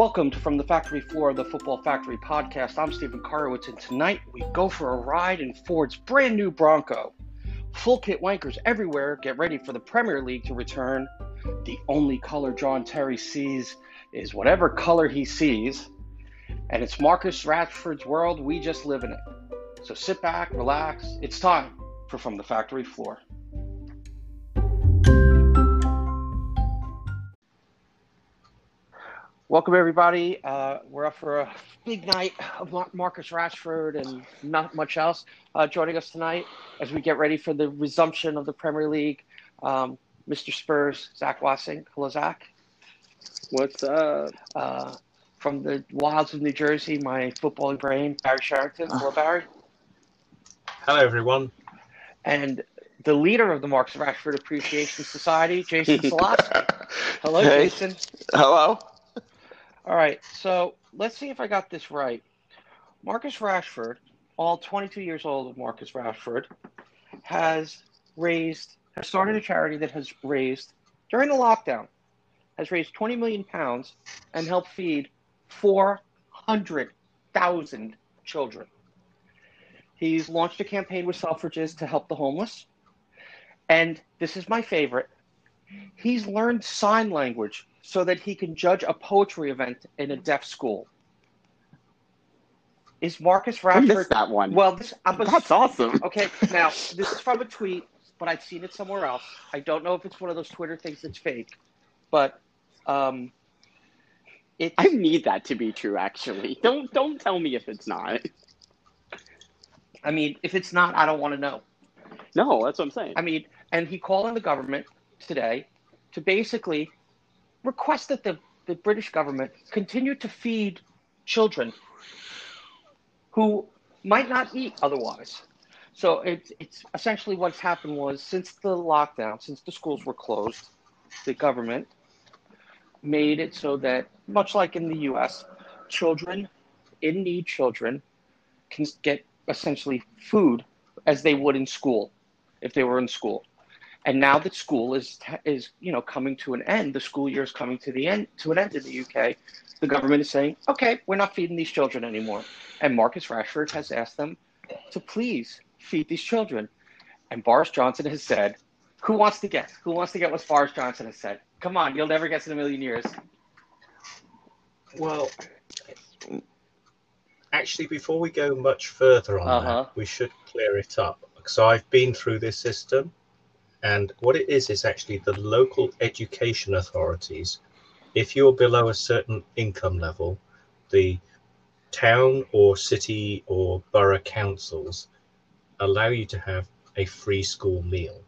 Welcome to From the Factory Floor of the Football Factory podcast. I'm Stephen Karowitz, and tonight we go for a ride in Ford's brand new Bronco. Full kit wankers everywhere get ready for the Premier League to return. The only color John Terry sees is whatever color he sees, and it's Marcus Rashford's world. We just live in it. So sit back, relax. It's time for From the Factory Floor. Welcome, everybody. Uh, we're up for a big night of Marcus Rashford and not much else. Uh, joining us tonight as we get ready for the resumption of the Premier League, um, Mr. Spurs, Zach Wassing. Hello, Zach. What's up? Uh, from the wilds of New Jersey, my footballing brain, Barry Sharrington. Hello, Barry. Hello, everyone. And the leader of the Marcus Rashford Appreciation Society, Jason Salatsky. Hello, Hey. Jason. Hello. All right, so let's see if I got this right. Marcus Rashford, all 22 years old of Marcus Rashford, has raised, has started a charity that has raised, during the lockdown, has raised 20 million pounds and helped feed 400,000 children. He's launched a campaign with Selfridges to help the homeless. And this is my favorite. He's learned sign language so that he can judge a poetry event in a deaf school. Is Marcus I Rashford? missed that one. Well, this I'm a, That's awesome. okay. Now this is from a tweet, but I'd seen it somewhere else. I don't know if it's one of those Twitter things that's fake, but um, it's I need that to be true. Actually, don't don't tell me if it's not. I mean, if it's not, I don't want to know. No, that's what I'm saying. I mean, and he called on the government today to basically request that the, the British government continue to feed children who might not eat otherwise. So it's it's essentially what's happened was since the lockdown, since the schools were closed, the government made it so that much like in the US, children in need children can get essentially food as they would in school if they were in school. And now that school is is you know coming to an end, the school year is coming to the end to an end in the UK. The government is saying, okay, we're not feeding these children anymore. And Marcus Rashford has asked them to please feed these children. And Boris Johnson has said, who wants to guess? Who wants to get what Boris Johnson has said? Come on, you'll never guess in a million years. Well, actually, before we go much further on Uh-huh. that, we should clear it up. So I've been through this system, and what it is is actually the local education authorities. If you're below a certain income level, the town or city or borough councils allow you to have a free school meal.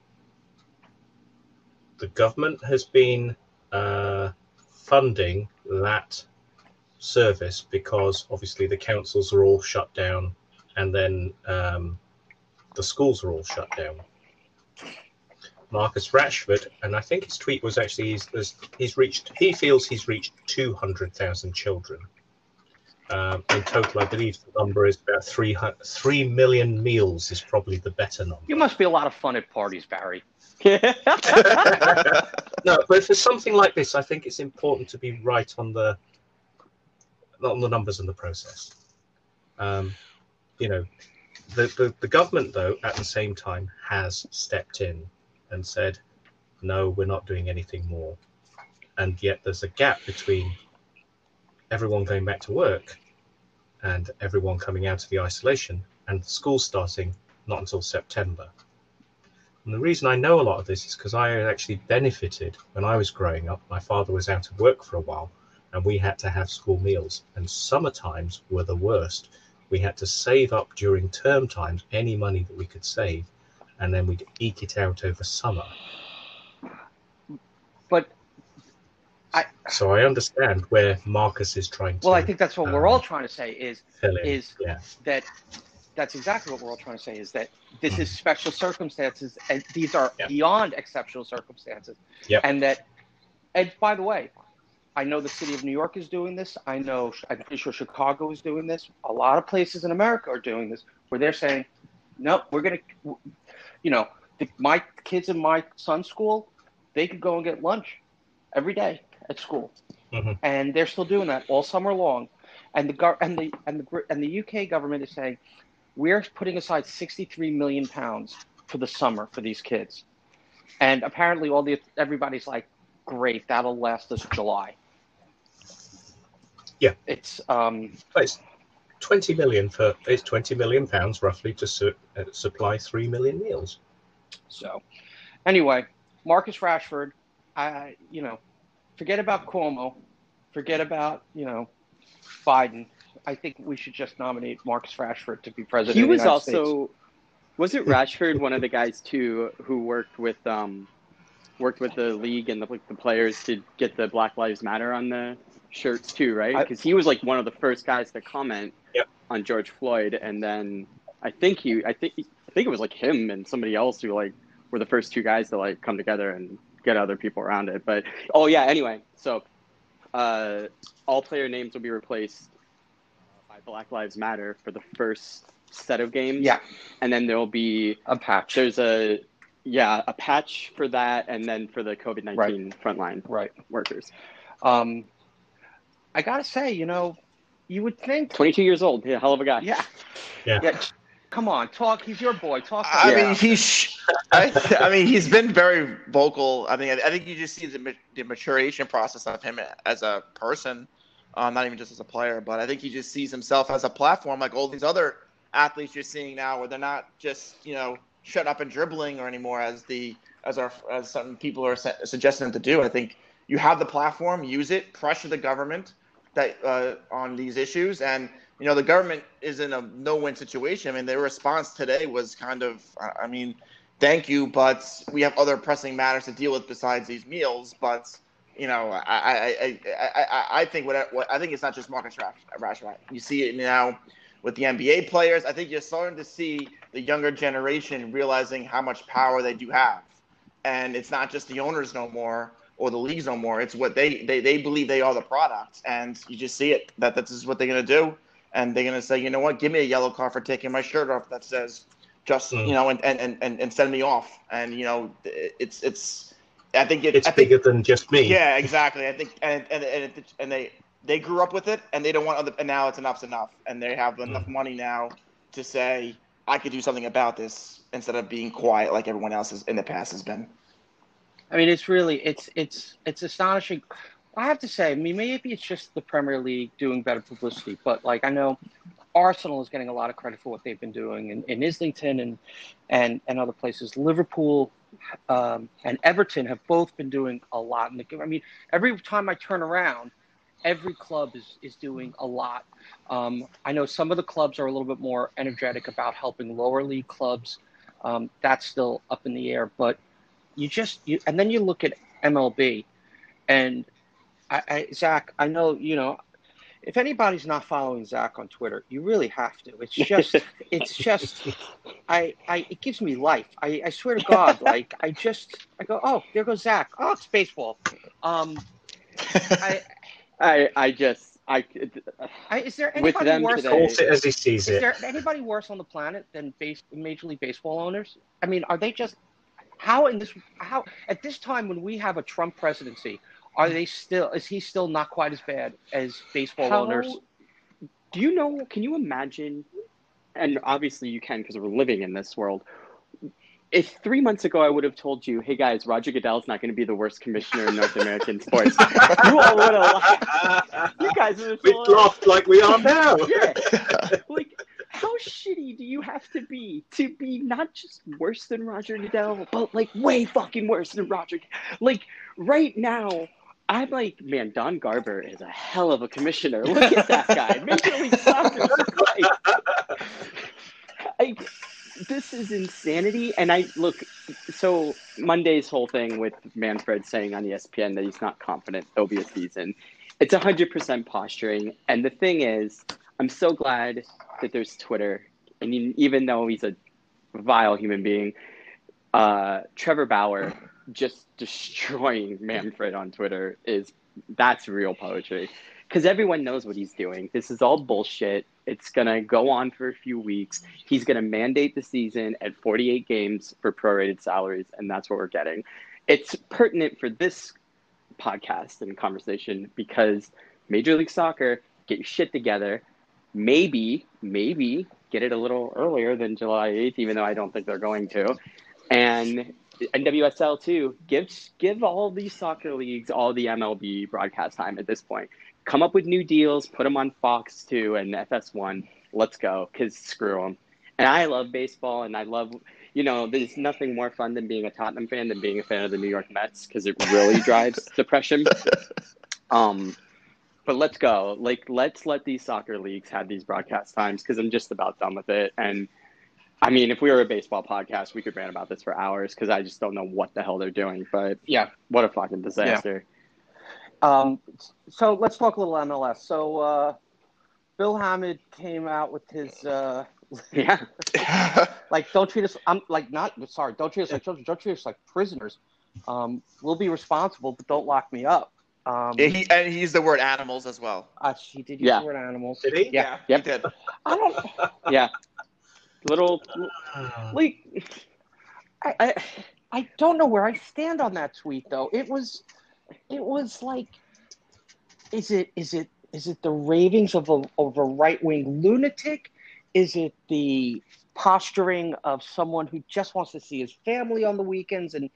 The government has been uh, funding that service because obviously the councils are all shut down and then um, the schools are all shut down. Marcus Rashford, and I think his tweet was actually he's, he's reached, he feels he's reached 200,000 children. Um, in total, I believe the number is about 3, 3 million meals, is probably the better number. You must be a lot of fun at parties, Barry. no, but for something like this, I think it's important to be right on the on the numbers and the process. Um, you know, the, the the government though at the same time has stepped in and said, no, we're not doing anything more, and yet there's a gap between everyone going back to work and everyone coming out of the isolation and school starting not until September. And the reason I know a lot of this is because I actually benefited when I was growing up. My father was out of work for a while and we had to have school meals. And summer times were the worst. We had to save up during term times any money that we could save, and then we'd eke it out over summer. But I, So I understand where Marcus is trying to well, I think that's what we're um, all trying to say is is yeah. that that's exactly what we're all trying to say is that this is special circumstances and these are Yeah. beyond exceptional circumstances Yep. and that and by the way i know the city of new york is doing this i know i'm pretty sure chicago is doing this a lot of places in america are doing this where they're saying no we're going to you know the, my kids in my son's school they could go and get lunch every day at school Mhm. and they're still doing that all summer long. And the gov- and the and the and the UK government is saying we're putting aside 63 million pounds for the summer for these kids, and apparently all the everybody's like, great, that'll last us July. Yeah. it's um it's 20 million for it's 20 million pounds roughly to su- uh, supply 3 million meals. So, anyway, Marcus Rashford, I you know, forget about Cuomo, forget about you know, Biden. I think we should just nominate Marcus Rashford to be president. He of the was United also was it Rashford, one of the guys too, who worked with um worked with the league and the like the players to get the Black Lives Matter on the shirts too, right? Because he was like one of the first guys to comment Yep. on George Floyd, and then I think he, I think, I think it was like him and somebody else who like were the first two guys to like come together and get other people around it. But oh yeah, anyway, so uh, all player names will be replaced by Black Lives Matter for the first set of games. Yeah, and then there'll be a patch. there's a yeah a patch for that, and then for the COVID nineteen frontline Right. workers. Um, I gotta say, you know, you would think. Twenty two years old, yeah, hell of a guy. Yeah. Yeah. Come on, talk. He's your boy. Talk. to I him. mean, he's. I, I mean, he's been very vocal. I mean, I, I think you just see the, the maturation process of him as a person, um, not even just as a player. But I think he just sees himself as a platform, like all these other athletes you're seeing now, where they're not just you know shut up and dribbling or anymore as the as our as some people are su- suggesting them to do. I think you have the platform, use it, pressure the government that uh, on these issues, and you know the government is in a no-win situation. I mean, their response today was kind of, I- mean, thank you, but we have other pressing matters to deal with besides these meals. But you know, I I I, I, I- think what, what I think it's not just Marcus Rash- Rashford. You see it now with the NBA players. I think you're starting to see the younger generation realizing how much power they do have, and it's not just the owners no more or the leagues no more. It's what they they, they believe they are the product, and you just see it that this is what they're gonna do, and they're gonna say, you know what, give me a yellow card for taking my shirt off that says just Mm. you know, and, and, and, and send me off, and you know, it's it's. I think it, It's I think, bigger than just me. yeah, exactly. I think, and and and, it, and they they grew up with it, and they don't want other. And now it's enough's enough, and they have hmm. enough money now to say I could do something about this instead of being quiet like everyone else has in the past has been. I mean, it's really it's it's it's astonishing. I have to say, I mean, maybe it's just the Premier League doing better publicity, but like I know Arsenal is getting a lot of credit for what they've been doing in, in Islington and and and other places. Liverpool um, and Everton have both been doing a lot. In the, I mean, every time I turn around, every club is is doing a lot. Um, I know some of the clubs are a little bit more energetic about helping lower league clubs. Um, that's still up in the air, but you just you and then you look at MLB, and I, I Zach, I know you know. If anybody's not following Zach on Twitter, you really have to. It's just, it's just, I, I, it gives me life. I, I swear to God, like I just, I go, oh, there goes Zach. Oh, it's baseball. Um, I, I I just I I is there With anybody them worse? today- Calls it as he sees Is it. there anybody worse on the planet than base, Major League Baseball owners? I mean, are they just how in this how at this time when we have a Trump presidency, are they still is he still not quite as bad as baseball How- owners? Do you know? Can you imagine? And obviously, you can because we're living in this world. If three months ago I would have told you, "Hey guys, Roger Goodell's not going to be the worst commissioner in North American sports," you all would have laughed. You guys would have we laughed like we are now. yeah. Like, how shitty do you have to be to be not just worse than Roger Goodell, but like way fucking worse than Roger? Like right now, I'm like, man, Don Garber is a hell of a commissioner. Look at that guy. Major League Soccer. Like, I, this is insanity. And I look, so Monday's whole thing with Manfred saying on ESPN that he's not confident there'll be a season. It's 100% posturing. And the thing is, I'm so glad that there's Twitter. And even though he's a vile human being, uh, Trevor Bauer just destroying Manfred on Twitter is that's real poetry. Because everyone knows what he's doing. This is all bullshit. It's going to go on for a few weeks. He's going to mandate the season at 48 games for prorated salaries, and that's what we're getting. It's pertinent for this podcast and conversation because Major League Soccer get your shit together. Maybe, maybe get it a little earlier than July 8th, even though I don't think they're going to. And NWSL too, give give all these soccer leagues all the MLB broadcast time at this point. Come up with new deals, put them on Fox too and FS1. Let's go, cause screw them. And I love baseball, and I love you know, there's nothing more fun than being a Tottenham fan than being a fan of the New York Mets because it really drives depression. Um, but let's go. Like, let's let these soccer leagues have these broadcast times because I'm just about done with it. And I mean, if we were a baseball podcast, we could rant about this for hours because I just don't know what the hell they're doing. But Yeah. what a fucking disaster. Um, so let's talk a little MLS. So uh, Bill Hamid came out with his uh, Yeah. like, don't treat us. I'm like not sorry. Don't treat us like children. Don't treat us like prisoners. Um, we'll be responsible, but don't lock me up. Um, Yeah, he, and he used the word animals as well. uh, he did use Yeah. the word animals. Did he? Yeah. Yep. he did. I don't Yeah. Little, uh, like. I, I I don't know where I stand on that tweet though. It was, it was like, is it is it is it the ravings of a of a right wing lunatic? Is it the posturing of someone who just wants to see his family on the weekends and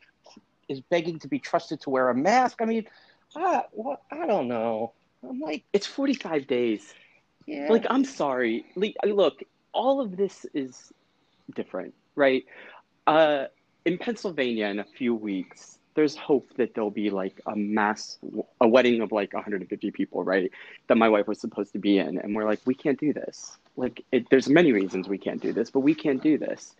is begging to be trusted to wear a mask? I mean, I well, I don't know. I'm like, it's 45 days. yeah, Like, I'm sorry. Like, look, all of this is different, right? Uh, in Pennsylvania, in a few weeks, there's hope that there'll be like a mass, a wedding of like 150 people, right? That my wife was supposed to be in, and we're like, we can't do this. Like, it, there's many reasons we can't do this, but we can't do this.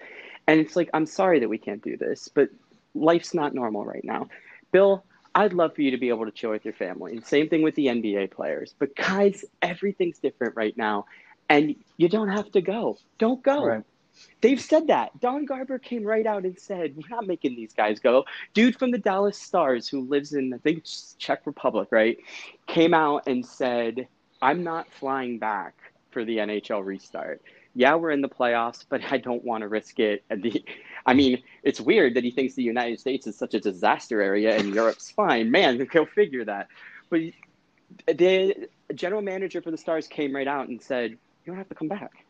And it's like, I'm sorry that we can't do this, but life's not normal right now. Bill, I'd love for you to be able to chill with your family. And same thing with the NBA players. But guys, everything's different right now. And you don't have to go. Don't go. Right. They've said that. Don Garber came right out and said, We're not making these guys go. Dude from the Dallas Stars, who lives in, I think, Czech Republic, right? Came out and said, I'm not flying back for the NHL restart. Yeah, we're in the playoffs, but I don't want to risk it. And the, I mean, it's weird that he thinks the United States is such a disaster area and Europe's fine. Man, go figure that. But the general manager for the Stars came right out and said, You don't have to come back.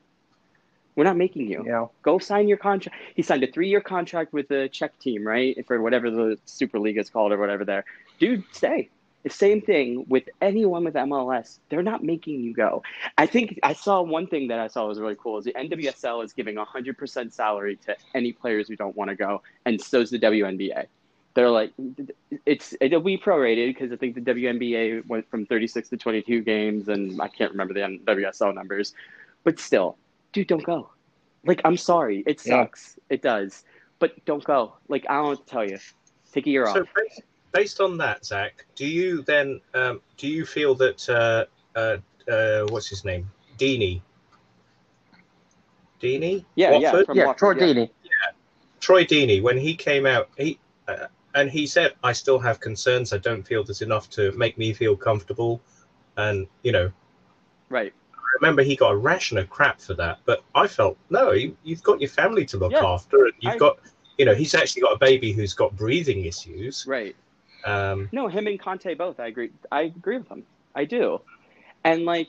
We're not making you. Yeah. Go sign your contract. He signed a three year contract with the Czech team, right? For whatever the Super League is called or whatever there. Dude, stay. The same thing with anyone with MLS. They're not making you go. I think I saw one thing that I saw was really cool is the NWSL is giving 100% salary to any players who don't want to go, and so is the WNBA. They're like, it's it'll be prorated because I think the WNBA went from 36 to 22 games, and I can't remember the WSL numbers, but still, dude, don't go. Like, I'm sorry, it Yeah. sucks, it does, but don't go. Like, I don't know what to tell you. Take a year So off. based, based on that, Zach, do you then um, do you feel that uh, uh, uh, what's his name, Deeney? Deeney? Yeah, yeah, Watford? from Yeah, Watford, Troy yeah. Deeney. Troy Deeney, when he came out, he uh, and he said, "I still have concerns. I don't feel there's enough to make me feel comfortable." And you know, Right. I remember he got a ration of crap for that, but I felt no, you, you've got your family to look Yeah. after, and you've I- got, you know, he's actually got a baby who's got breathing issues. Right. Um, No, him and Kanté both. I agree. I agree with them. I do. And like,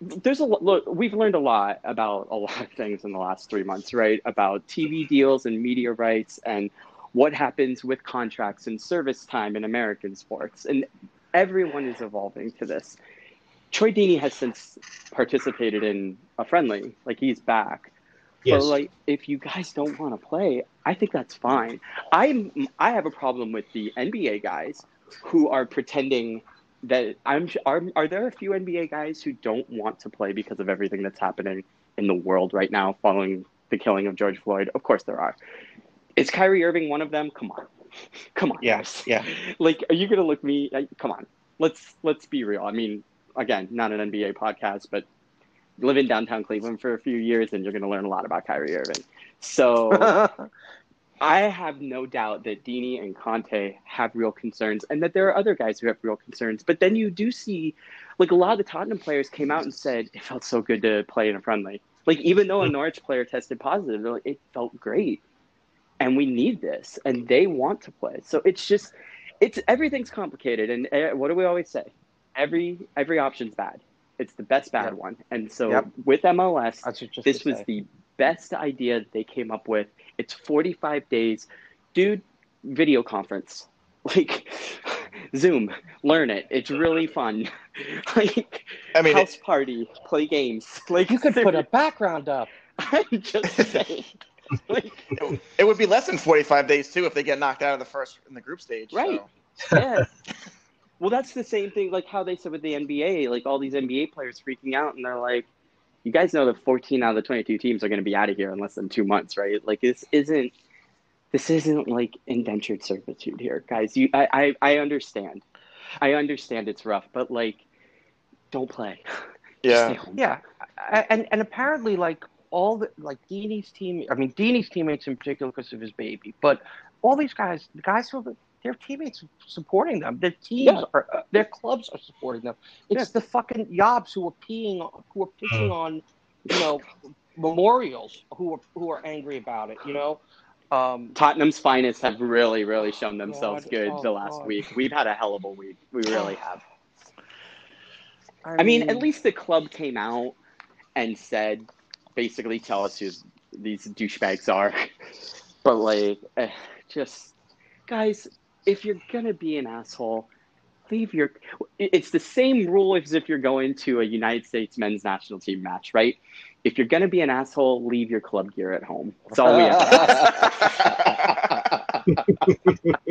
there's a look. We've learned a lot about a lot of things in the last three months, right? About TV deals and media rights and what happens with contracts and service time in American sports. And everyone is evolving to this. Troy Deeney has since participated in a friendly, like he's back. yes, But like, if you guys don't want to play, I think that's fine. I'm I have a problem with the NBA guys who are pretending that I'm. Are are there a few NBA guys who don't want to play because of everything that's happening in the world right now following the killing of George Floyd? Of course there are. Is Kyrie Irving one of them? Come on, come on. Yes, yeah. Like, are you gonna look me? Come on. Let's let's be real. I mean, again, not an NBA podcast, but live in downtown Cleveland for a few years, and you're gonna learn a lot about Kyrie Irving. So I have no doubt that Deeney and Kanté have real concerns, and that there are other guys who have real concerns. But then you do see, like a lot of the Tottenham players came out and said it felt so good to play in a friendly. Like even though a hmm. Norwich player tested positive, like, it felt great, and we need this, and they want to play. So it's just, it's everything's complicated, and uh, what do we always say? Every every option's bad. It's the best bad Yep. one, and so Yep. with MLS, this was say. the best idea they came up with. It's 45 days. Dude, video conference. Like Zoom, learn it. It's really fun. like I mean, house party, play games. Like You could put a background up. I'm just saying. like it, it would be less than 45 days too if they get knocked out of the first in the group stage. Right. so. yeah. Well, that's the same thing like how they said with the NBA, like all these NBA players freaking out and they're like you guys know that 14 out of the 22 teams are going to be out of here in less than 2 months, right? Like this isn't this isn't like indentured servitude here, guys. You I I, I understand. I understand it's rough, but like don't play. Yeah. Yeah, and and apparently, like all the like Deeney's team. I mean, Deeney's teammates in particular because of his baby, but all these guys, the guys who their teammates supporting them, their teams Yeah. are, uh, their clubs are supporting them. It's the fucking yobs who are peeing, who are pissing on, you know, memorials who are who are angry about it. You know, um, Tottenham's finest have really, really shown themselves God, good oh, the last God. week. We've had a hell of a week. We really have. I mean, at least the club came out and said, basically, tell us who these douchebags are. But like, eh, just guys, if you're gonna be an asshole, leave your. It's the same rule as if you're going to a United States men's national team match, right? If you're gonna be an asshole, leave your club gear at home. That's all we have.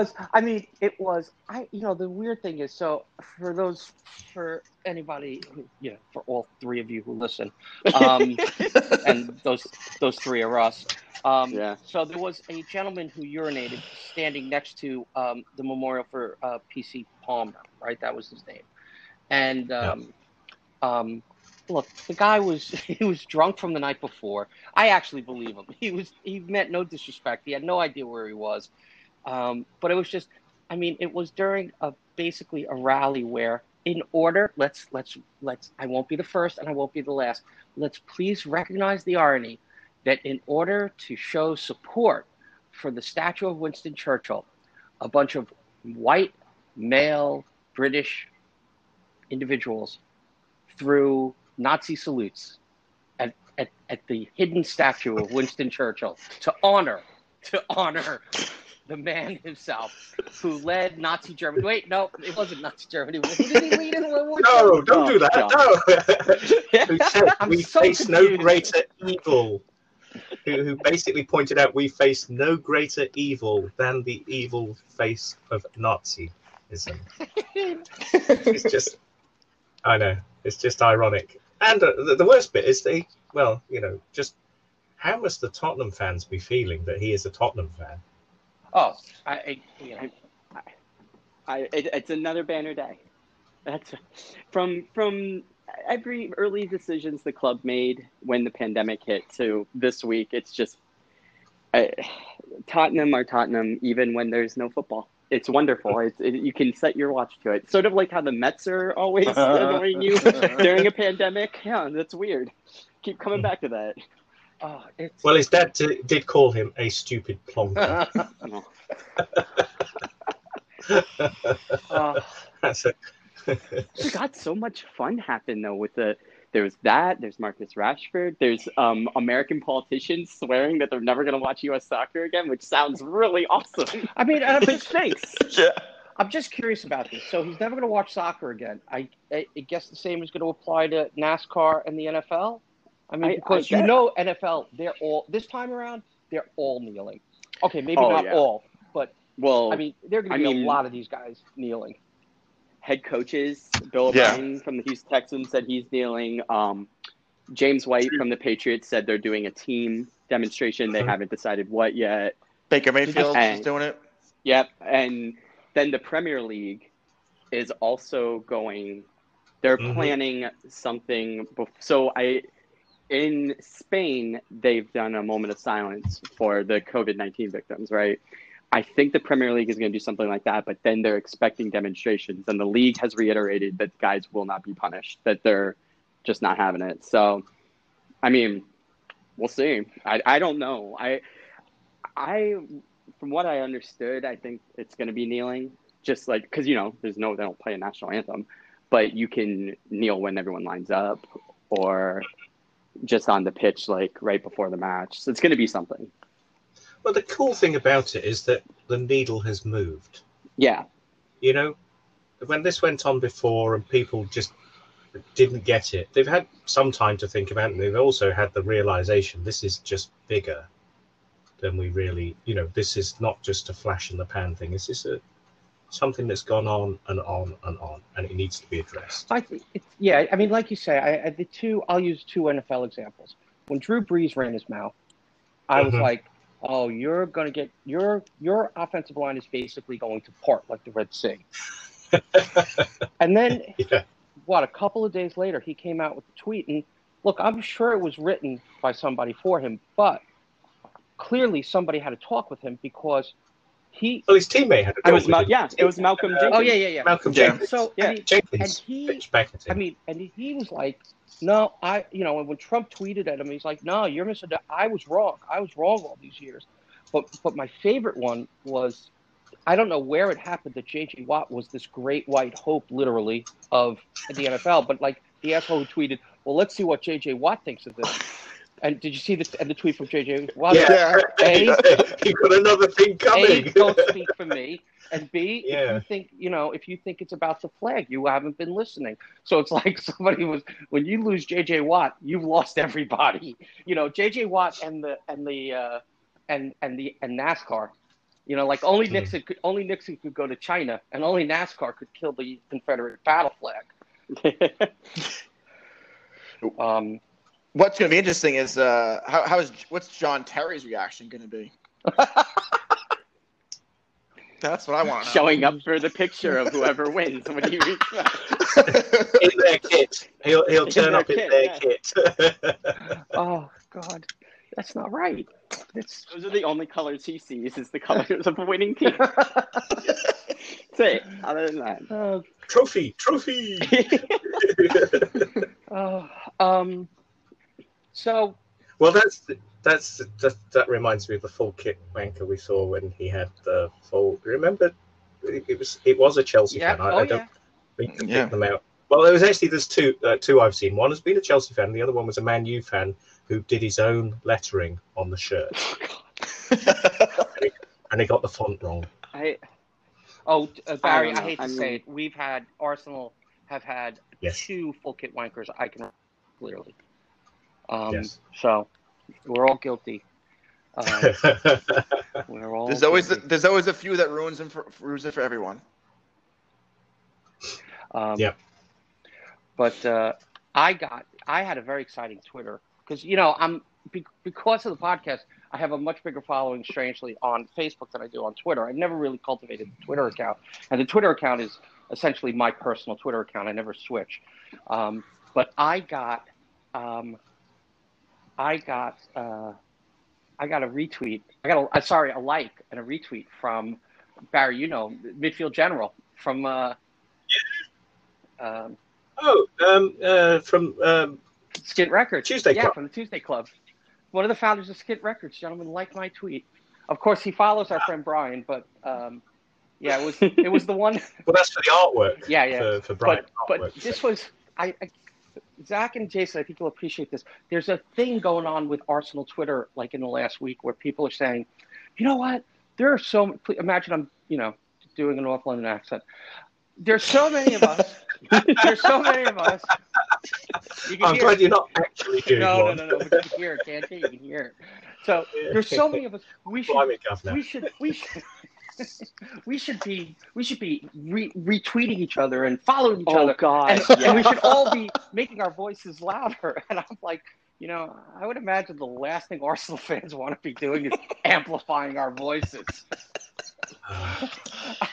Was. I mean, it was. I. You know, the weird thing is, so for those, for anybody, who, you know, for all three of you who listen, um, and those those three are us. Um, Yeah. So there was a gentleman who urinated standing next to um, the memorial for uh, PC Palmer. Right, that was his name. And um, um, look, the guy was he was drunk from the night before. I actually believe him. He was he meant no disrespect. He had no idea where he was. Um, but it was just, I mean, it was during a basically a rally where, in order, let's let's let's. I won't be the first and I won't be the last. Let's please recognize the irony that in order to show support for the statue of Winston Churchill, a bunch of white male British individuals threw Nazi salutes at, at, at the hidden statue of Winston Churchill to honor to honor the man himself who led Nazi Germany. Wait, no, it wasn't Nazi Germany. Who did he lead in World War No, don't do that. No. who said I'm we so face no greater evil? Who, who basically pointed out we face no greater evil than the evil face of Nazism. It's just, I know, it's just ironic. And uh, the, the worst bit is they, well, you know, just how must the Tottenham fans be feeling that he is a Tottenham fan? Oh, I, I you know, I, it, it's another banner day. That's from from every early decisions the club made when the pandemic hit to this week. It's just I, Tottenham are Tottenham even when there's no football. It's wonderful. It's, it, you can set your watch to it. Sort of like how the Mets are always annoying you during a pandemic. Yeah, that's weird. Keep coming back to that. Oh, it's Well, his dad t- did call him a stupid plonker. Oh. oh, That's a, God, so much fun happened though with the there was that, there's Marcus Rashford, there's um, American politicians swearing that they're never gonna watch US soccer again, which sounds really awesome. I mean, and I'm just, thanks. yeah. I'm just curious about this. So he's never going to watch soccer again. I, I, I guess the same is going to apply to NASCAR and the NFL. I mean, I- because I you know NFL, they're all this time around, they're all kneeling. Okay, maybe Oh, not yeah. all, but Well, I mean, there are going to be mean- a lot of these guys kneeling. head coaches, Bill Yeah. O'Brien from the Houston Texans said he's kneeling. Um, James White from the Patriots said they're doing a team demonstration. They Mhm. haven't decided what yet. Baker Mayfield And- is doing it. Yep, and then the Premier League is also going. They're Mhm. planning something. Bef- so I, in Spain, they've done a moment of silence for the COVID nineteen victims. Right. I think the Premier League is going to do something like that, but then they're expecting demonstrations, and the league has reiterated that guys will not be punished. That they're just not having it. So, I mean, we'll see. I I don't know. I I from what I understood, I think it's going to be kneeling, just like because you know there's no they don't play a national anthem, but you can kneel when everyone lines up or just on the pitch like right before the match. So it's going to be something. Well, the cool thing about it is that the needle has moved. Yeah, You know, when this went on before and people just didn't get it, they've had some time to think about it. And they've also had the realization this is just bigger than we really, you know, this is not just a flash in the pan thing. This is a something that's gone on and on and on, and it needs to be addressed. I think it's yeah. I mean, like you say, I, I the two. I'll use two NFL examples. When Drew Brees ran his mouth, I was Mhm. like, "Oh, you're gonna get your your offensive line is basically going to part like the Red Sea." and then Yeah. what? A couple of days later, he came out with a tweet, and look, I'm sure it was written by somebody for him, but clearly somebody had to talk with him because he. Well, his teammate had a it was with Mal- yeah, it was Malcolm um, Jenkins. Oh yeah, yeah, yeah. Malcolm Yeah. Jenkins. So Yeah. I mean, and he pitched back at. I mean, and he was like, "No, I, you know, and when Trump tweeted at him, he's like, "No, you're missing. I was wrong. I was wrong all these years." But but my favorite one was, I don't know where it happened that J.J. Watt was this great white hope, literally, of the NFL. But like the asshole who tweeted, "Well, let's see what J.J. Watt thinks of this." And did you see the and the tweet from J.J. Watt? yeah, A- he got another thing coming. A, don't speak for me, and B, if Yeah. you think you know, if you think it's about the flag, you haven't been listening. So it's like somebody was when you lose JJ Watt, you've lost everybody. You know, JJ Watt and the and the uh, and and the and NASCAR. You know, like only Hmm. Nixon could only Nixon could go to China, and only NASCAR could kill the Confederate battle flag. Um, What's going to be interesting is uh, how, how is what's John Terry's reaction going to be? That's what I want. Showing up for the picture of whoever wins when he reaches out. in their kit. He'll he'll In turn their up in their yeah. kit. oh God, that's not right. That's Those are the only colors he sees is the colors of a winning team. That's it. Other than that. oh, trophy, trophy. oh, um. So well, that's that's that, that reminds me of the full kit wanker we saw when he had the full. Remember, it, it was it was a Chelsea yeah, fan. I, oh I don't yeah. we can Yeah. pick them out. Well, there was actually there's two uh, two I've seen. One has been a Chelsea fan. The other one was a Man U fan who did his own lettering on the shirt, and he got the font wrong. I Oh, uh, Barry, I I, hate know. to I say it. We've had Arsenal have had Yes. two full kit wankers. I can clearly. Um, Yes. So we're all guilty. Um, we're all. There's always guilty. there's always a few that ruins it for ruins it for everyone. Um, Yep. But uh, I got, I had a very exciting Twitter because you know I'm be, because of the podcast. I have a much bigger following, strangely, on Facebook than I do on Twitter. I've never really cultivated a Twitter account, and the Twitter account is essentially my personal Twitter account. I never switch. Um, but I got, um, I got, uh, I got a retweet. I got a, uh, sorry, a like and a retweet from Barry. You know, midfield general from. Uh, um, oh, um, uh, from um, Skint Records. Tuesday yeah, Club. from the Tuesday Club. One of the founders of Skint Records, gentlemen, liked my tweet. Of course, he follows our friend Brian, but um, yeah, it was it was the one. well, that's for the artwork. Yeah, yeah. For, for Brian. But but this was I, I Zach and Jason. I think you'll appreciate this. There's a thing going on with Arsenal Twitter, like in the last week, where people are saying, you know what? There are so imagine I'm you know doing an North London accent. There's so many of us. There's so many of us. You can I'm glad it. you're not actually doing No, no, one. no, no. But you can hear it, can't you? You can hear it. So there's so many of us. We should, Blimey, we should, we should, we should be, we should be re- retweeting each other and following each Oh other, God. and, yeah. and we should all be making our voices louder. And I'm like, you know, I would imagine the last thing Arsenal fans want to be doing is amplifying our voices.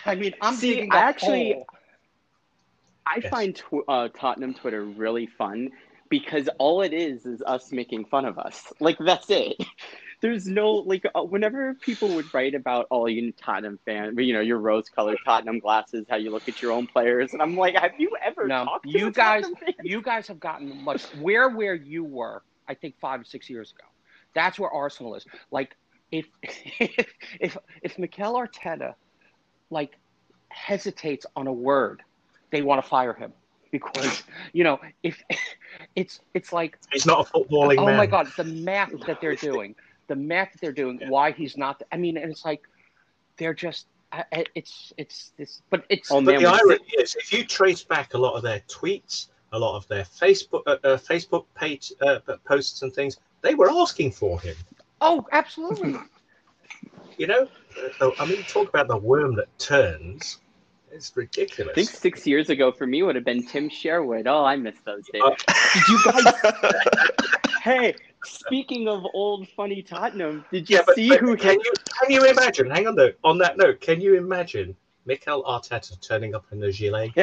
I mean, I'm See, digging I a actually- hole. I Yes. find tw- uh, Tottenham Twitter really fun because all it is is us making fun of us. Like that's it. There's no like uh, whenever people would write about oh you Tottenham fan, you know your rose-colored Tottenham glasses, how you look at your own players, and I'm like, have you ever No, talked to you a guys- fan? you guys have gotten much where where you were i think five or six years ago that's where arsenal is like if if if if Mikel Arteta like hesitates on a word, they want to fire him because you know if it's it's like He's not a footballing oh man. my god the math that they're doing the math that they're doing why he's not i mean and it's like they're just I- I- it's it's this but it's Oh, But the we irony is, if you trace back a lot of their tweets, a lot of their Facebook uh, uh, Facebook page uh, posts and things, they were asking for him. oh absolutely You know, Uh, I mean, talk about the worm that turns. It's ridiculous. I think six years ago for me would have been Tim Sherwood. Oh, I miss those days. Uh, did you guys? hey, speaking of old funny Tottenham, did you yeah, but, see but who can hit? you can you imagine? Hang on though. On that note, can you imagine Mikel Arteta turning up in a gilet?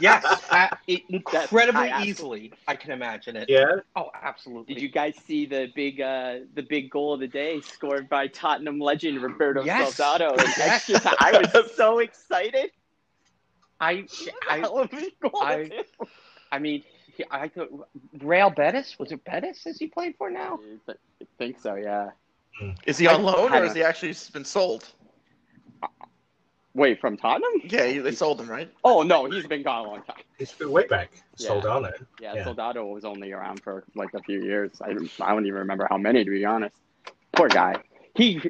yes uh, it, incredibly I easily i can imagine it Yeah. oh absolutely Did you guys see the big uh the big goal of the day scored by Tottenham legend Roberto Yes. Soldado? Yes. I was so excited. i i Hell of a goal. I- i mean he- i thought real betis was it betis is he playing for now I think so. Yeah. Hmm. Is he on loan I- or has he actually been sold? Wait, from Tottenham? Yeah, they sold him, right? Oh no, he's been gone a long time. It's been way back. Yeah. Soldado. Yeah, Yeah. Soldado was only around for like a few years. I don't, I don't even remember how many to be honest. Poor guy. He,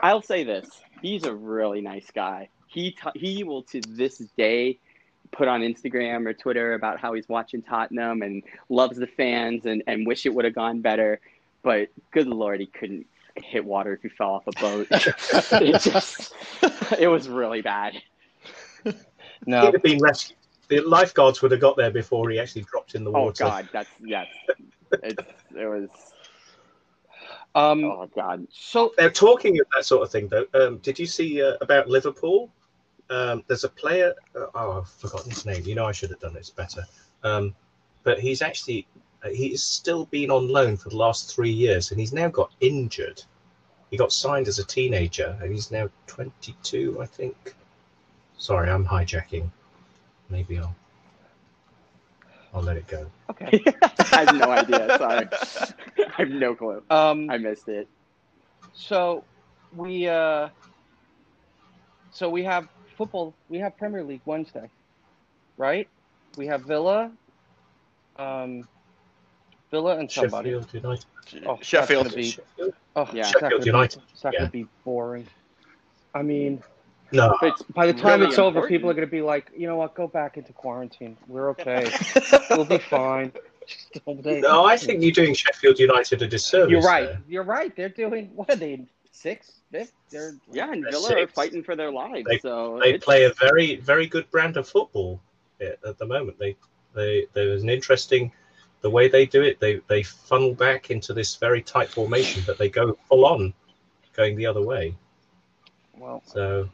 I'll say this: he's a really nice guy. He t- he will to this day put on Instagram or Twitter about how he's watching Tottenham and loves the fans and and wish it would have gone better. But good lord, he couldn't hit water if he fell off a boat. it just, it was really bad. no He'd have been rescued. The lifeguards would have got there before he actually dropped in the water. Oh water. God, that's yes. It, it was. um Oh God. so They're talking of that sort of thing, though. Um, did you see uh, about Liverpool? Um, there's a player. Uh, oh, I've forgotten his name. You know, I should have done this better. Um, but he's actually uh, he's still been on loan for the last three years, and he's now got injured. He got signed as a teenager, and he's now 22, I think. Sorry, I'm hijacking. Maybe I'll I'll let it go. okay I have no idea. Sorry, I have no clue. um I missed it. So we uh so we have football we have Premier League Wednesday, right? We have Villa, um Villa and somebody. Sheffield United. Oh, Sheffield. gonna be- Sheffield? Oh, Yeah. is that Sheffield be- United. is that Yeah. gonna be boring. I mean, No, it's by the time really it's over, people are gonna be like, you know what, go back into quarantine. We're okay. we'll be fine. Just no, I think you're doing Sheffield United a disservice. You're right. there. You're right. They're doing what are they? Sixth, fifth? They're Yeah, and They're Villa are fighting for their lives. They- so They it's- play a very, very good brand of football at at the moment. They, they, there's an interesting the way they do it. They, they funnel back into this very tight formation, but they go full on, going the other way. well, So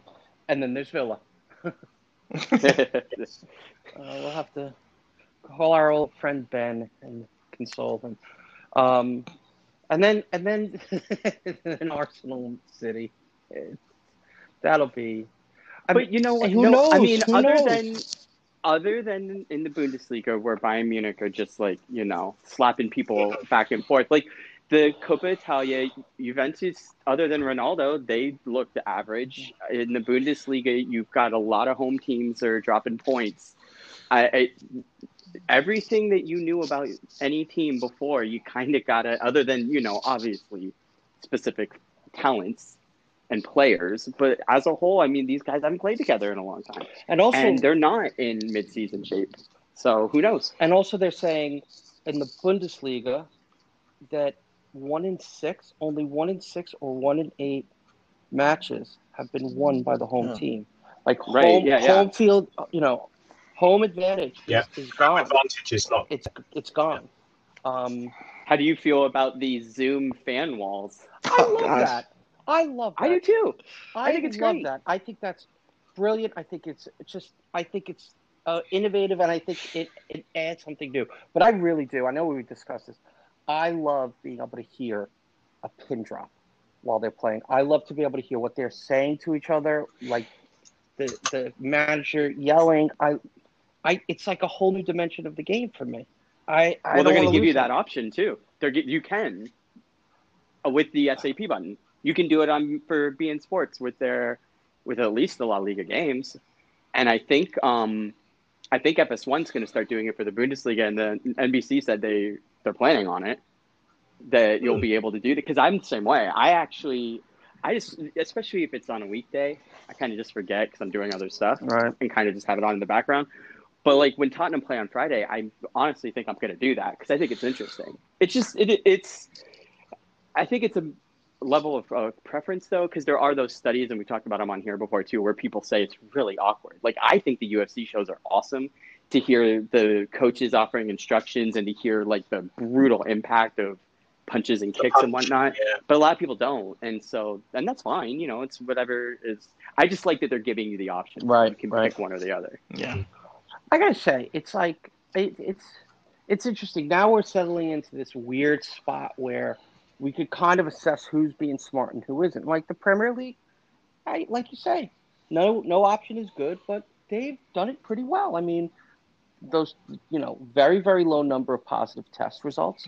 and then there's Villa. Uh, we'll have to call our old friend Ben and console him. Um, and then and then in Arsenal City, It- that'll be. I but you know what? who No, knows? I mean, Who other knows? than other than in the Bundesliga, where Bayern Munich are just like you know slapping people back and forth, like the Coppa Italia, Juventus, other than Ronaldo, they looked average. In the Bundesliga, you've got a lot of home teams that are dropping points. I, I everything that you knew about any team before, you kind of got to, other than you know, obviously specific talents and players, but as a whole, I mean, these guys haven't played together in a long time, and also and they're not in mid-season shape. So who knows? and also they're saying in the Bundesliga that one in six, only one in six or one in eight matches have been won by the home Yeah. team. Like Right, home, yeah, yeah. home field, you know, home advantage is, Yeah. is our gone. advantage is not. It's it's gone. Um, How do you feel about these Zoom fan walls? I Oh, love gosh. that. I love that. I do too. I, think it's love great. that. I think that's brilliant. I think it's it's just I think it's uh, innovative, and I think it it adds something new. But I really do. I know we discussed this. I love being able to hear a pin drop while they're playing. I love to be able to hear what they're saying to each other, like the the manager yelling. I I it's like a whole new dimension of the game for me. I, I Well, they're going to give you that option too. They're you can. uh, with the SAP button. You can do it on for beIN Sports with their with at least the La Liga games, and I think um, I think FS1's going to start doing it for the Bundesliga, and the NBC said they they're planning on it that you'll be able to do that because I'm the same way. I actually, I just especially if it's on a weekday, I kind of just forget because I'm doing other stuff Right. and kind of just have it on in the background. But like when Tottenham play on Friday, I honestly think I'm going to do that because I think it's interesting. It's just it, it's, I think it's a level of uh, preference though because there are those studies and we talked about them on here before too where people say it's really awkward. Like I think the UFC shows are awesome to hear the coaches offering instructions and to hear like the brutal impact of punches and kicks and whatnot yeah. but a lot of people don't and so and that's fine you know it's whatever is i just like that they're giving you the option Right, you can right. pick one or the other Yeah. I gotta say, it's like it, it's it's interesting. Now we're settling into this weird spot where we could kind of assess who's being smart and who isn't. Like the Premier League, I like you say, no no option is good, but they've done it pretty well. I mean, those you know very very low number of positive test results,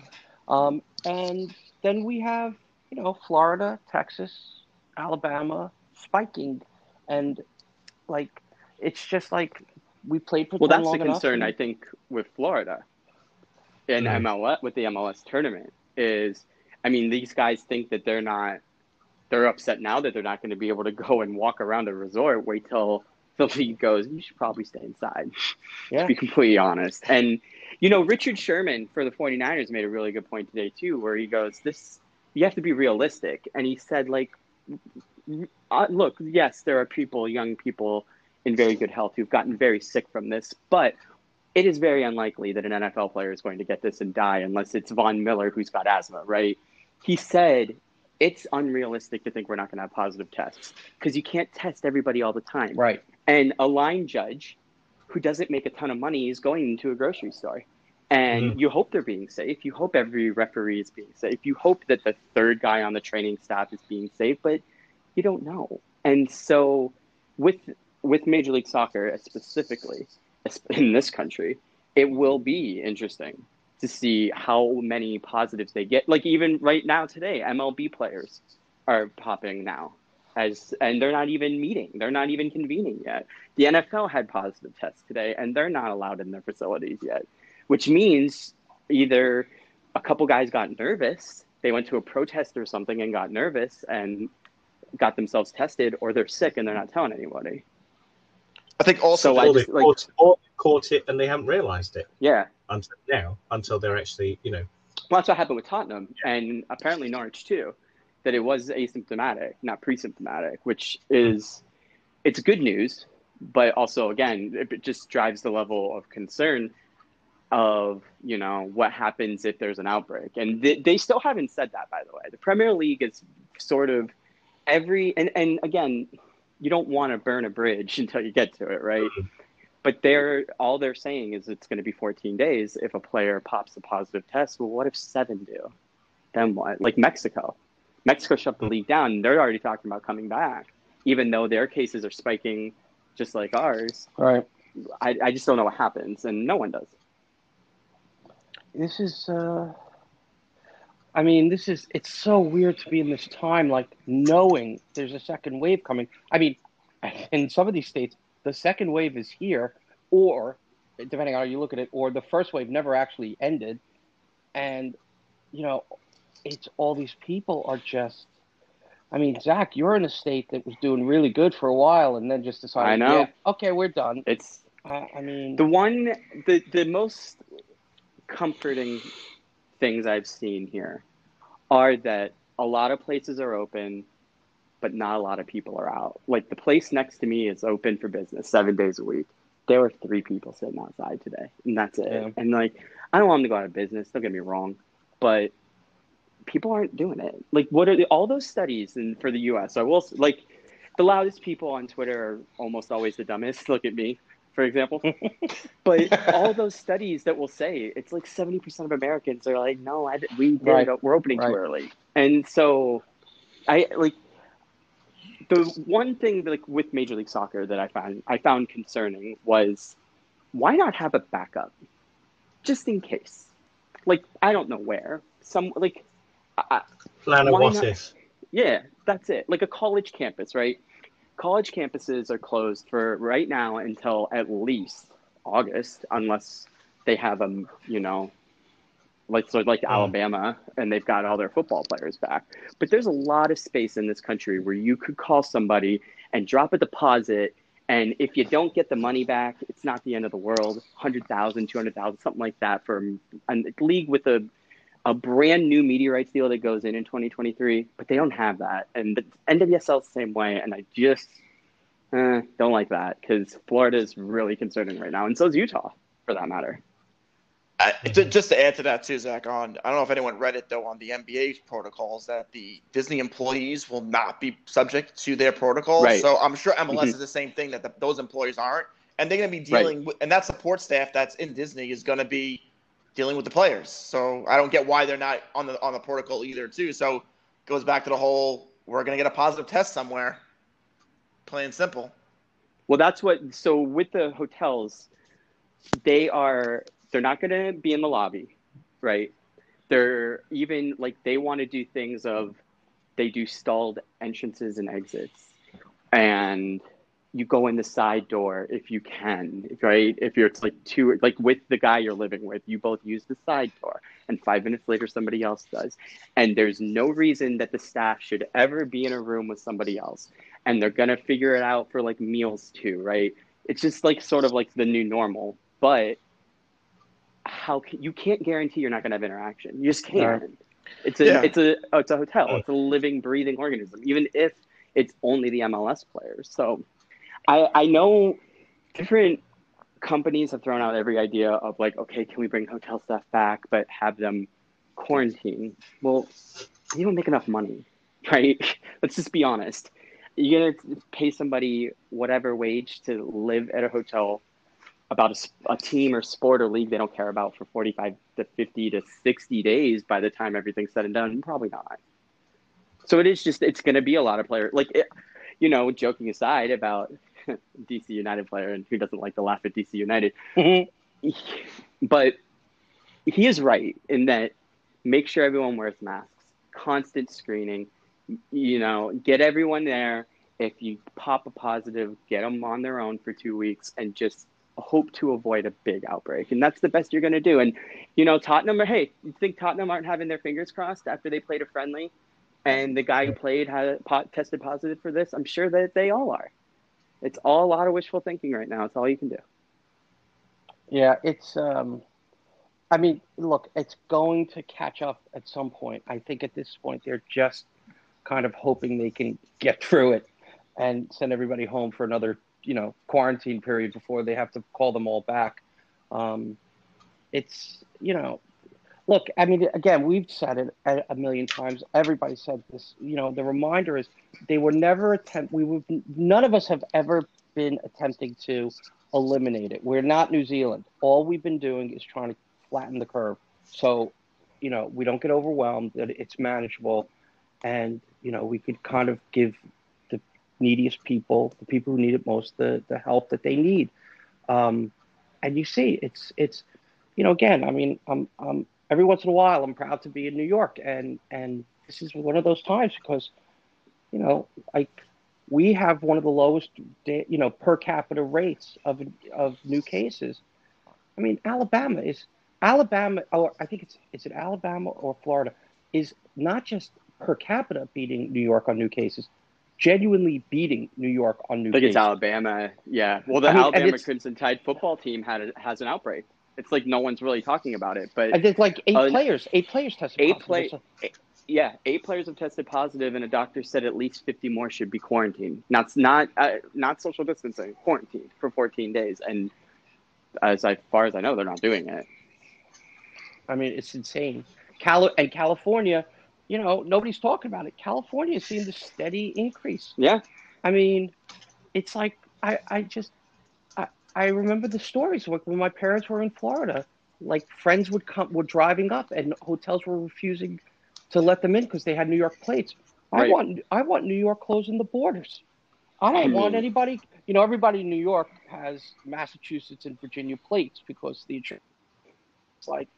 um, and then we have you know Florida, Texas, Alabama spiking, and like it's just like we played for well that's the long enough concern and- i think with florida and Mhm. mls with the mls tournament is i mean these guys think that they're not they're upset now that they're not going to be able to go and walk around a resort wait till the league goes you should probably stay inside Yeah. to be completely honest. And, you know, Richard Sherman for the 49ers made a really good point today, too, where he goes, This, you have to be realistic. And he said, like, uh, look, yes, there are people, young people in very good health who've gotten very sick from this, but it is very unlikely that an NFL player is going to get this and die unless it's Von Miller who's got asthma, right? He said, it's unrealistic to think we're not going to have positive tests because you can't test everybody all the time. right. And a line judge who doesn't make a ton of money is going into a grocery store. And mm-hmm. you hope they're being safe. You hope every referee is being safe. You hope that the third guy on the training staff is being safe, but you don't know. And so with with Major League Soccer specifically in this country, it will be interesting to see how many positives they get. Like even right now today, MLB players are popping now as and they're not even meeting. They're not even convening yet. The nfl had positive tests today and they're not allowed in their facilities yet which means either a couple guys got nervous they went to a protest or something and got nervous and got themselves tested or they're sick and they're not telling anybody I think also So I they like- caught, or caught it and they haven't realised it. Yeah. Until now, until they're actually, you know, well that's what happened with tottenham and apparently norwich too that it was asymptomatic not pre-symptomatic which is it's good news but also again it it just drives the level of concern of you know what happens if there's an outbreak. And they, they still haven't said that by the way. The premier league is sort of every and, and again you don't want to burn a bridge until you get to it right? But they're all they're saying is it's going to be 14 days if a player pops a positive test. Well what if seven do? Then what? Like mexico. Mexico shut the league down. And they're already talking about coming back even though their cases are spiking just like ours. Right. I, I just don't know what happens, and no one does. This is. uh I mean, this is. It's so weird to be in this time, like knowing there's a second wave coming. I mean, in some of these states, the second wave is here, or depending on how you look at it, or the first wave never actually ended, and you know, it's all these people are just. I mean, Zach, you're in a state that was doing really good for a while, and then just decided, I know. yeah, okay, we're done. It's I, I mean, the one, the the most comforting things I've seen here are that a lot of places are open, but not a lot of people are out. Like the place next to me is open for business seven days a week. There were three people sitting outside today, and that's it. Yeah. And like, I don't want them to go out of business. Don't get me wrong, but people aren't doing it. Like, what are the, all those studies? And for the U.S., I will like the loudest people on Twitter are almost always the dumbest. Look at me, for example. but all those studies that will say it's like seventy percent of Americans are like, no, I, we did, right. we're opening Right. too early, and so I like the one thing like with Major League Soccer that I found I found concerning was why not have a backup just in case. Like I don't know where some like I, Plan Why what not? if. Yeah, that's it. Like a college campus, right? College campuses are closed for right now until at least August, unless they have a you know, like so like hmm. Alabama, and they've got all their football players back. But there's a lot of space in this country where you could call somebody and drop a deposit, and if you don't get the money back, it's not the end of the world. 100,000, 200,000, something like that for a league with a a brand new media rights deal that goes in in 2023, but they don't have that. And the NWSL is the same way. And I just eh, don't like that because Florida is really concerning right now. And so is Utah, for that matter. I, ju- just to add to that too, Zach. On I don't know if anyone read it though on the NBA protocols that the Disney employees will not be subject to their protocols. Right. So I'm sure MLS Mhm. is the same thing that the, those employees aren't, and they're going to be dealing with, and that support staff that's in Disney is going to be dealing with the players. So I don't get why they're not on the on the protocol either too. So it goes back to the whole we're going to get a positive test somewhere. Plain and simple. Well, that's what. So with the hotels, they are they're not going to be in the lobby, right? They're even like they want to do things of they do stalled entrances and exits, and you go in the side door if you can, right? If you're it's like two like with the guy you're living with, you both use the side door, and five minutes later somebody else does, and there's no reason that the staff should ever be in a room with somebody else and they're gonna figure it out for like meals too, right? It's just like sort of like the new normal, but how can you can't guarantee you're not gonna have interaction. You just can't. Right. It's a Yeah. it's a oh, it's a hotel. It's a living, breathing organism, even if it's only the MLS players. So I I know different companies have thrown out every idea of like, okay, can we bring hotel staff back but have them quarantine? Well, you don't make enough money, right? Let's just be honest you're gonna pay somebody whatever wage to live at a hotel about a team or sport or league they don't care about for 45 to 50 to 60 days by the time everything's said and done probably not so it is just it's going to be a lot of players like it, you know joking aside about dc united player and who doesn't like to laugh at dc united? Mm-hmm. But he is right in that make sure everyone wears masks constant screening you know get everyone there. If you pop a positive get them on their own for two weeks and just hope to avoid a big outbreak. And that's the best you're going to do. And you know tottenham hey you think tottenham aren't having their fingers crossed after they played a friendly? And the guy who played had tested positive for this? I'm sure that they all are it's all a lot of wishful thinking right now it's all you can do Yeah, it's. Um, I mean, look, it's going to catch up at some point. I think at this point they're just kind of hoping they can get through it and send everybody home for another, you know, quarantine period before they have to call them all back. Um, it's, you know, look. I mean, again, we've said it a, a million times. Everybody said this. You know, the reminder is they were never attempt. We would. None of us have ever been attempting to eliminate it. We're not New Zealand. All we've been doing is trying to flatten the curve. So, you know, we don't get overwhelmed, that it's manageable. And, you know, we could kind of give the neediest people, the people who need it most, the, the help that they need. Um, and you see, it's, it's, you know, again, I mean, I'm, I'm, every once in a while, I'm proud to be in New York. And, and this is one of those times because, you know, like we have one of the lowest, you know, per capita rates of of new cases. I mean, Alabama is Alabama, or I think it's is it Alabama or Florida, is not just per capita beating New York on new cases, genuinely beating New York on new I think cases. it's Alabama. Yeah. Well, the I mean, Alabama Crimson Tide football team had a, has an outbreak. It's like no one's really talking about it, but And there's like eight Uh, players, eight players tested eight positive. play- yeah, eight players have tested positive, and a doctor said at least fifty more should be quarantined. Not not uh, not social distancing, quarantined for fourteen days. And as I, far as I know, they're not doing it. I mean, it's insane. Cali- and California, you know, nobody's talking about it. California is seeing the steady increase. Yeah, I mean, it's like I, I just I, remember the stories like when my parents were in Florida, like friends would come were driving up and hotels were refusing to let them in because they had New York plates. I want I want New York closing the borders. I don't I want anybody. You know, everybody in New York has Massachusetts and Virginia plates because the insurance. It's like,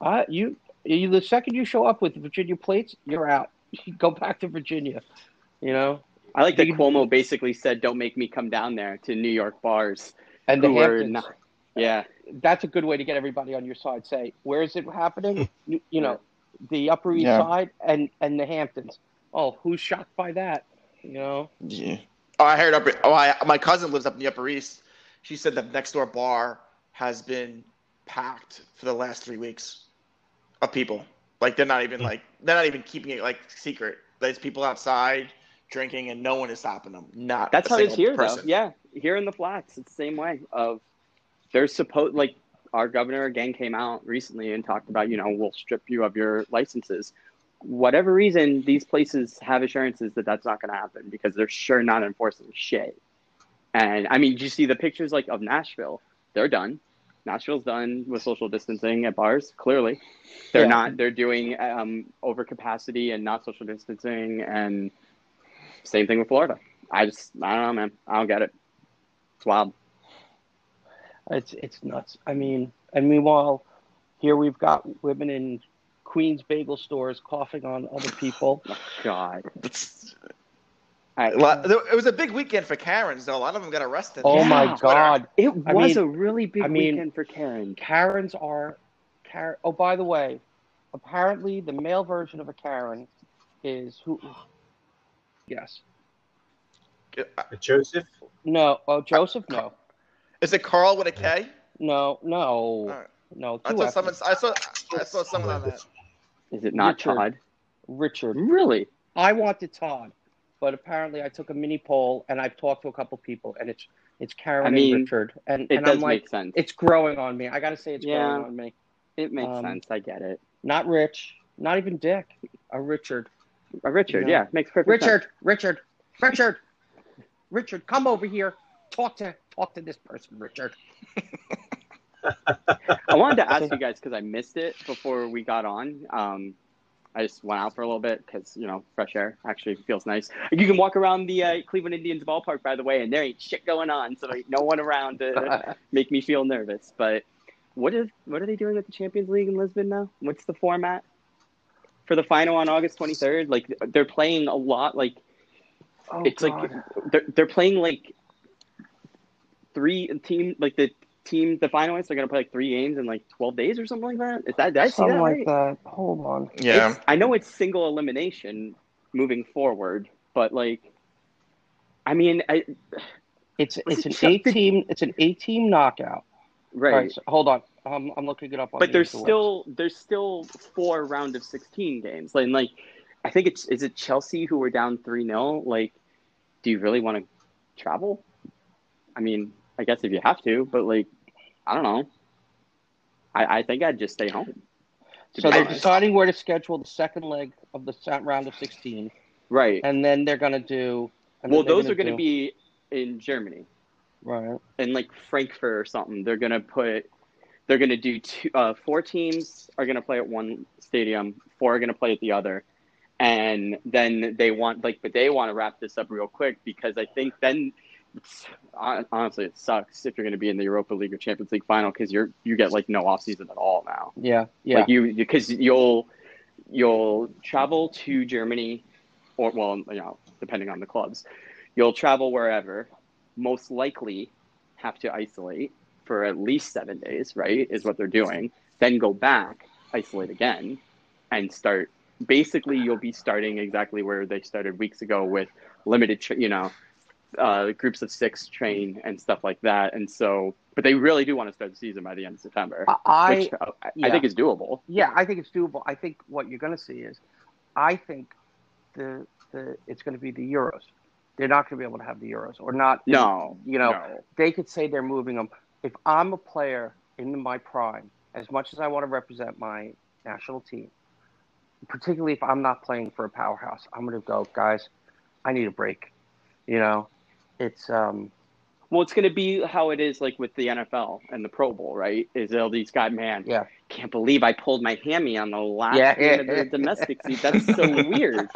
uh, you You, the second you show up with Virginia plates, you're out. You go back to Virginia. You know, I like that Cuomo basically said, "Don't make me come down there to New York bars." And the Hamptons. not- Yeah, That's a good way to get everybody on your side. Say, where is it happening? you, you know, the Upper East Yeah. Side and and the Hamptons. Oh, who's shocked by that? You know, Yeah. Oh, I heard up. Oh, I, my cousin lives up in the Upper East. She said the next door bar has been packed for the last three weeks of people. Like they're not even hmm. like they're not even keeping it like secret. There's people outside drinking and no one is stopping them. Not that's a how it's here, person. though. Yeah, here in the flats, it's the same way. Of there's supposed like our governor again came out recently and talked about, you know, we'll strip you of your licenses. Whatever reason, these places have assurances that that's not going to happen because they're sure not enforcing shit. And I mean, did you see the pictures like of Nashville? They're done. Nashville's done with social distancing at bars. Clearly, they're Yeah. not. They're doing um, overcapacity and not social distancing, and same thing with Florida. I just, I don't know, man. I don't get it. It's wild. it's it's nuts. I mean, and meanwhile, here we've got women in Queens bagel stores coughing on other people. Oh, God. It's, I, a lot- it was a big weekend for Karens, though. A lot of them got arrested. Oh Yeah. my God. it I was mean- a really big I mean- weekend for Karen. Karens are, Karen. Oh, by the way, apparently the male version of a Karen is who? Yes. Joseph. No. Oh, Joseph. No. Is it Carl with a K? No. No. All right. No. I two saw F's. someone. I saw. I saw someone on that. Is it not Richard. Todd? Richard. Really? I wanted Todd, but apparently I took a mini poll and I've talked to a couple people and it's it's Karen I mean, and Richard and, It and does I'm like make sense. it's growing on me. I got to say it's Yeah. growing on me. It makes um, sense. I get it. Not Rich, not even Dick, a Richard. Uh, Richard, No. yeah, makes perfect Richard, Richard, Richard, Richard, come over here. Talk to talk to this person, Richard. I wanted to ask you guys because I missed it before we got on. Um, I just went out for a little bit because you know fresh air actually feels nice. You can walk around the uh, Cleveland Indians ballpark, by the way, and there ain't shit going on, so ain't no one around to make me feel nervous. But what is what are they doing with the Champions League in Lisbon now? What's the format for the final on August twenty third? Like they're playing a lot. Like oh, it's like they're they're playing like three team like the team the finalists are gonna play like three games in like twelve days or something like that. Is that did I see something that like right? that. Hold on. Yeah. It's- I know it's single elimination moving forward, but like, I mean, I It's it's an Chuck- eight team. It's an eight team knockout. Right. Right, so hold on. I'm I'm looking it up on. but there's still there's still four round of sixteen games. Like, like I think it's is it Chelsea who were down three 0 Like, do you really want to travel? I mean, I guess if you have to, but like, I don't know. I, I think I'd just stay home. So they're honest. deciding where to schedule the second leg of the round of 16, right. and then they're going to do. Well, those are going to do- be in Germany. Right. And like Frankfurt or something, they're gonna put they're gonna do two uh, four teams are gonna play at one stadium, four are gonna play at the other, and then they want like but they want to wrap this up real quick because I think then honestly it sucks if you're gonna be in the Europa League or Champions League final because you're you get like no off season at all now. Yeah. Yeah. Like you because you'll you'll travel to Germany or well, you know, depending on the clubs. You'll travel wherever, most likely have to isolate for at least 7 days, right? Is what they're doing. Then go back, isolate again and start basically you'll be starting exactly where they started weeks ago with limited, tra- you know, uh, groups of 6 train and stuff like that. And so but they really do want to start the season by the end of September I which uh, I, I think is doable. yeah, I think it's doable. I think what you're going to see is, I think the the it's going to be the Euros. They're not going to be able to have the Euros, or not. No, you know, no. they could say they're moving them. If I'm a player in my prime, as much as I want to represent my national team, particularly if I'm not playing for a powerhouse, I'm going to go, guys. I need a break. You know, it's um, Well, it's going to be how it is like with the NFL and the Pro Bowl, right? Is all these guys, man, Yeah. can't believe I pulled my hammy on the last Yeah. game of the domestic season. That's so weird.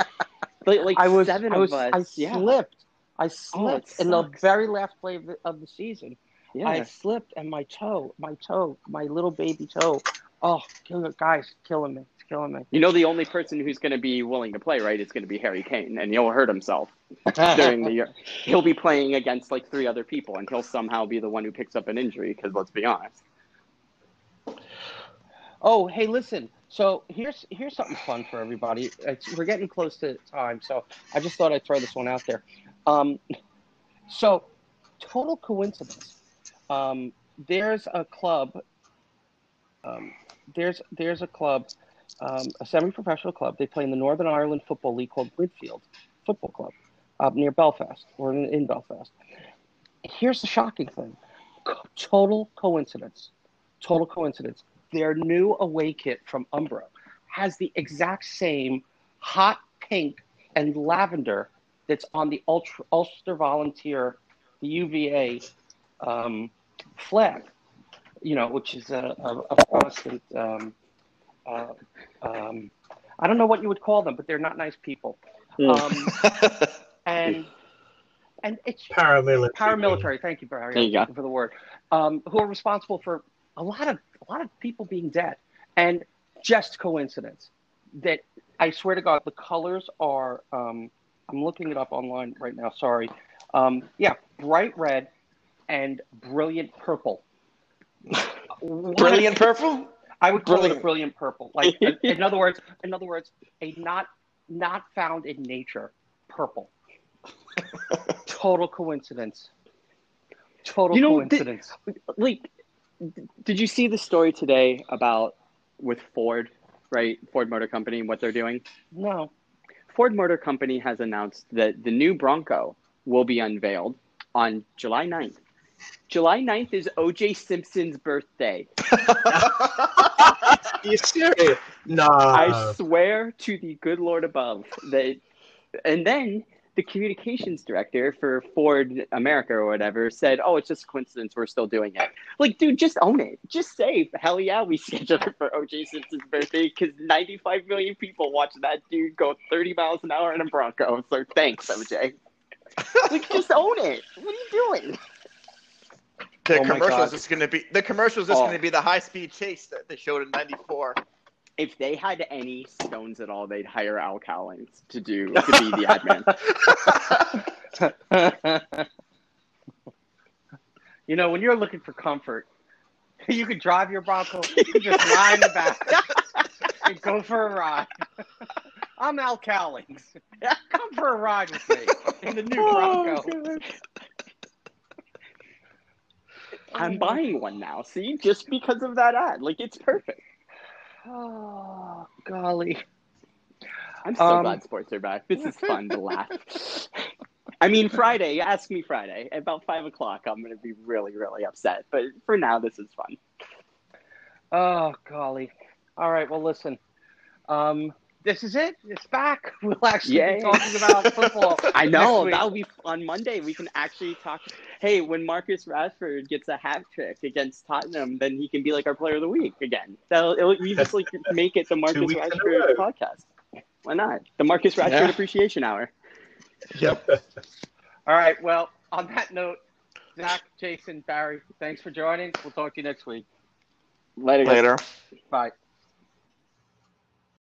Like, like I was, seven I was, of us. I yeah. slipped. I Oh, slipped in the very last play of the, of the season. yeah. I slipped and my toe, my toe, my little baby toe. Oh, kill guys, killing me. It's killing me. You know, the only person who's going to be willing to play, right, is going to be Harry Kane, and he'll hurt himself during the year. He'll be playing against like three other people, and he'll somehow be the one who picks up an injury. Because let's be honest. Oh, hey, listen. So here's here's something fun for everybody. It's, we're getting close to time, so I just thought I'd throw this one out there. Um, so, total coincidence. Um, there's a club. Um, there's there's a club, um, a semi-professional club. They play in the Northern Ireland Football League called Bridfield Football Club, up near Belfast or in, in Belfast. Here's the shocking thing: total coincidence. Total coincidence their new away kit from Umbro has the exact same hot pink and lavender that's on the Ultra, Ulster Volunteer, the UVA um, flag, you know, which is a, a, a Protestant. Um, uh, um, I don't know what you would call them, but they're not nice people. Um, and and it's Paramilitary. paramilitary. Thank you, Barry, There you for the word. Um, who are responsible for a lot of a lot of people being dead, and just coincidence that I swear to God, the colors are. Um, I'm looking it up online right now. Sorry. Um, yeah, bright red and brilliant purple. Brilliant purple. I would call it a Brilliant. brilliant purple. Like in- other words, in other words, a not not found in nature purple. Total coincidence. Total You know, coincidence. Like, d- did you see the story today about with Ford, right? Ford Motor Company and what they're doing. no. Ford Motor Company has announced that the new Bronco will be unveiled on July 9th. July 9th is OJ Simpson's birthday. Are you serious? No. I swear to the good Lord above that. And then the communications director for Ford America or whatever said, "Oh, it's just a coincidence. We're still doing it." Like, dude, just own it. Just say, "Hell yeah, we scheduled it for OJ Simpson's birthday," because 95 million people watch that dude go 30 miles an hour in a Bronco. So thanks, OJ. like, just own it. What are you doing? The Oh my commercials God. is going to be the commercials is Oh. going to be the high speed chase that they showed in '94. If they had any stones at all, they'd hire Al Cowlings to do to be the admin. you know, when you're looking for comfort, you could drive your Bronco, you could just lie in the back and go for a ride. I'm Al Cowlings. Come for a ride with me in the new Oh, Bronco. I'm um, buying one now. See, just because of that ad, like it's perfect. Oh, golly. I'm so Um, glad sports are back. This is fun to laugh. I mean, Friday. Ask me Friday at about five o'clock. I'm going to be really, really upset. But for now, this is fun. Oh, golly. All right, well, listen. Um, this is it. It's back. We'll actually Yay. be talking about football. I know that'll be on Monday. We can actually talk. Hey, when Marcus Rashford gets a hat trick against Tottenham, then he can be like our player of the week again. That'll it'll, we just like make it the Marcus weeks in a Rashford row. podcast. Why not? The Marcus Rashford Yeah. Appreciation Hour. Yep. All right. Well, on that note, Zach, Jason, Barry, thanks for joining. We'll talk to you next week. Later. guys. Later. Bye.